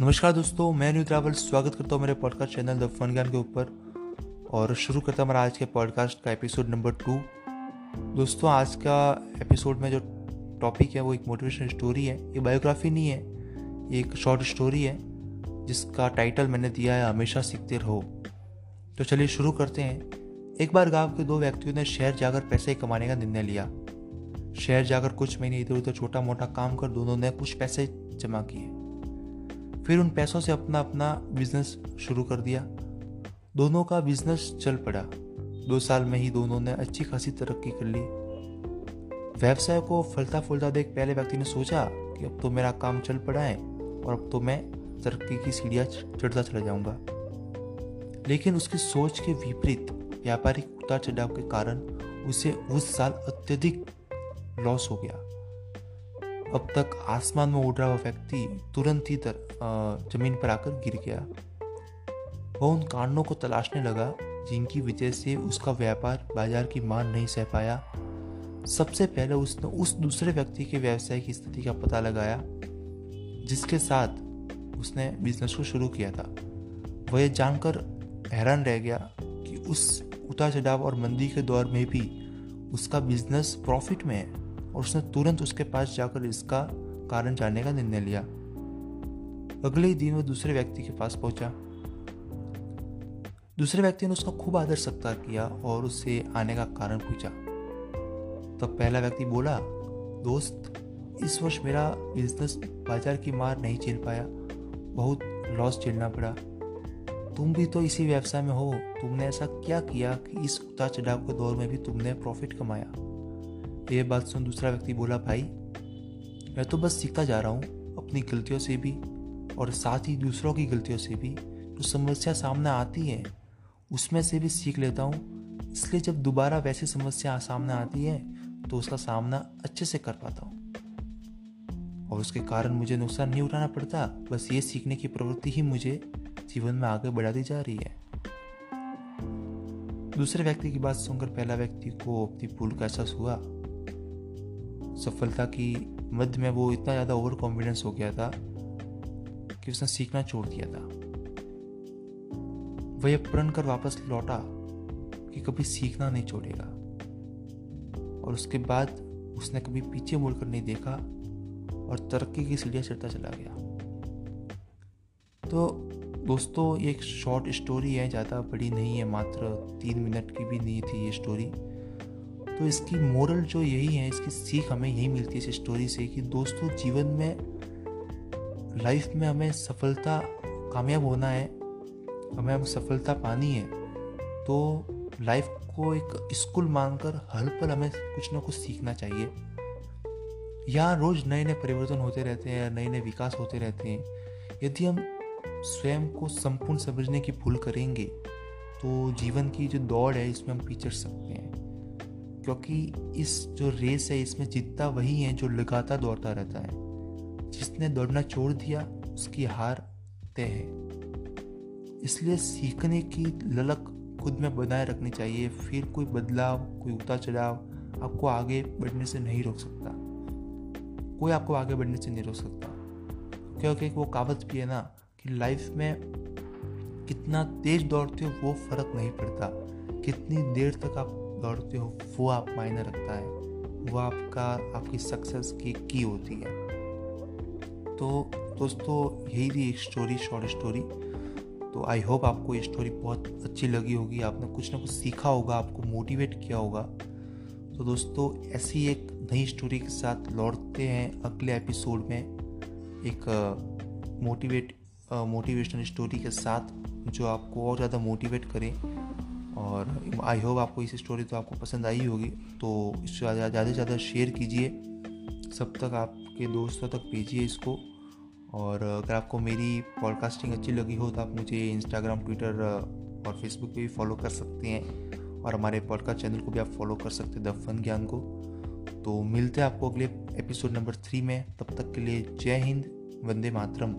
नमस्कार दोस्तों, मैं न्यू ट्रैवल स्वागत करता हूँ मेरे पॉडकास्ट चैनल द फन ज्ञान के ऊपर। और शुरू करता हूँ हमारा आज के पॉडकास्ट का एपिसोड नंबर टू दोस्तों, आज का एपिसोड में जो टॉपिक है, वो एक मोटिवेशनल स्टोरी है, ये बायोग्राफी नहीं है, ये एक शॉर्ट स्टोरी है, जिसका टाइटल मैंने दिया है, हमेशा सीखते रहो। तो चलिए शुरू करते हैं। एक बार गाँव के दो व्यक्तियों ने शहर जाकर पैसे कमाने का निर्णय लिया। शहर जाकर कुछ महीने इधर उधर छोटा मोटा काम कर दोनों ने कुछ पैसे जमा किए। फिर उन पैसों से अपना अपना बिज़नेस शुरू कर दिया। दोनों का बिज़नेस चल पड़ा। दो साल में ही दोनों ने अच्छी खासी तरक्की कर ली। व्यवसाय को फलता फूलता देख पहले व्यक्ति ने सोचा कि अब तो मेरा काम चल पड़ा है और अब तो मैं तरक्की की सीढ़ियाँ चढ़ता चला जाऊँगा। लेकिन उसकी सोच के विपरीत व्यापारिक उतार चढ़ाव के कारण उसे उस साल अत्यधिक लॉस हो गया। अब तक आसमान में उड़ रहा हुआ व्यक्ति तुरंत ही ज़मीन पर आकर गिर गया। वह उन कारणों को तलाशने लगा, जिनकी वजह से उसका व्यापार बाज़ार की मान नहीं सह पाया। सबसे पहले उसने उस दूसरे व्यक्ति के व्यवसाय की स्थिति का पता लगाया, जिसके साथ उसने बिज़नेस को शुरू किया था। वह यह जानकर हैरान रह गया कि उस उतार चढ़ाव और मंदी के दौर में भी उसका बिज़नेस प्रॉफिट में है। और उसने तुरंत उसके पास जाकर इसका कारण जानने का निर्णय लिया। अगले ही दिन वह दूसरे व्यक्ति के पास पहुँचा। दूसरे व्यक्ति ने उसका खूब आदर सत्कार किया और उससे आने का कारण पूछा। तब तो पहला व्यक्ति बोला, दोस्त, इस वर्ष मेरा बिज़नेस बाज़ार की मार नहीं झेल पाया। बहुत लॉस झेलना पड़ा। तुम भी तो इसी व्यवसाय में हो। तुमने ऐसा क्या किया कि इस उतार चढ़ाव के दौर में भी तुमने प्रॉफिट कमाया? ये बात सुन दूसरा व्यक्ति बोला, भाई, मैं तो बस सीखता जा रहा हूँ अपनी गलतियों से भी और साथ ही दूसरों की गलतियों से भी। जो समस्या सामने आती है, उसमें से भी सीख लेता हूँ। इसलिए जब दोबारा वैसी समस्या सामने आती है तो उसका सामना अच्छे से कर पाता हूँ। और उसके कारण मुझे नुकसान नहीं उठाना पड़ता। बस ये सीखने की प्रवृत्ति ही मुझे जीवन में आगे बढ़ाती जा रही है। दूसरे व्यक्ति की बात सुनकर पहला व्यक्ति को अपनी भूल का एहसास हुआ। सफलता की मध्य में वो इतना ज़्यादा ओवर कॉन्फिडेंस हो गया था कि उसने सीखना छोड़ दिया था। वह प्रण कर वापस लौटा कि कभी सीखना नहीं छोड़ेगा। और उसके बाद उसने कभी पीछे मुड़कर नहीं देखा और तरक्की की सीढ़ियाँ चढ़ता चला गया। तो दोस्तों, ये एक शॉर्ट स्टोरी है, ज़्यादा बड़ी नहीं है, मात्र तीन मिनट की भी नहीं थी ये स्टोरी तो इसकी मोरल जो यही है, इसकी सीख हमें यही मिलती है इस स्टोरी से कि दोस्तों, जीवन में लाइफ में हमें सफलता कामयाब होना है, हमें हम सफलता पानी है तो लाइफ को एक स्कूल मानकर हर पल हमें कुछ ना कुछ सीखना चाहिए। यहाँ रोज नए नए परिवर्तन होते रहते हैं नए नए विकास होते रहते हैं। यदि हम स्वयं को संपूर्ण समझने की भूल करेंगे तो जीवन की जो दौड़ है, इसमें हम पीछड़ सकते हैं। क्योंकि इस जो रेस है, इसमें जीतता वही है जो लगातार दौड़ता रहता है। जिसने दौड़ना छोड़ दिया, उसकी हार तय है। इसलिए सीखने की ललक खुद में बनाए रखनी चाहिए। फिर कोई बदलाव, कोई उतार चढ़ाव आपको आगे बढ़ने से नहीं रोक सकता। कोई आपको आगे बढ़ने से नहीं रोक सकता। क्योंकि वो कहावत भी है ना कि लाइफ में कितना तेज दौड़ते हो, वो फ़र्क नहीं पड़ता। कितनी देर तक आप दौड़ते हो, वो आप मायने रखता है। वो आपका, आपकी सक्सेस की की होती है। तो दोस्तों, यही थी एक स्टोरी शॉर्ट स्टोरी तो आई होप आपको ये स्टोरी बहुत अच्छी लगी होगी। आपने कुछ ना कुछ सीखा होगा, आपको मोटिवेट किया होगा। तो दोस्तों, ऐसी एक नई स्टोरी के साथ लौटते हैं अगले एपिसोड में। एक मोटिवेट मोटिवेशनल स्टोरी के साथ, जो आपको और ज़्यादा मोटिवेट करें। और आई होप आपको इस स्टोरी तो आपको पसंद आई होगी। तो ज़्यादा से ज़्यादा शेयर कीजिए। सब तक आपके दोस्तों तक भेजिए इसको। और अगर आपको मेरी पॉडकास्टिंग अच्छी लगी हो तो आप मुझे इंस्टाग्राम ट्विटर और फेसबुक पे भी फॉलो कर सकते हैं। और हमारे पॉडकास्ट चैनल को भी आप फॉलो कर सकते हैं, दफन ज्ञान को। तो मिलते हैं आपको अगले एपिसोड नंबर थ्री में। तब तक के लिए जय हिंद, वंदे मातरम।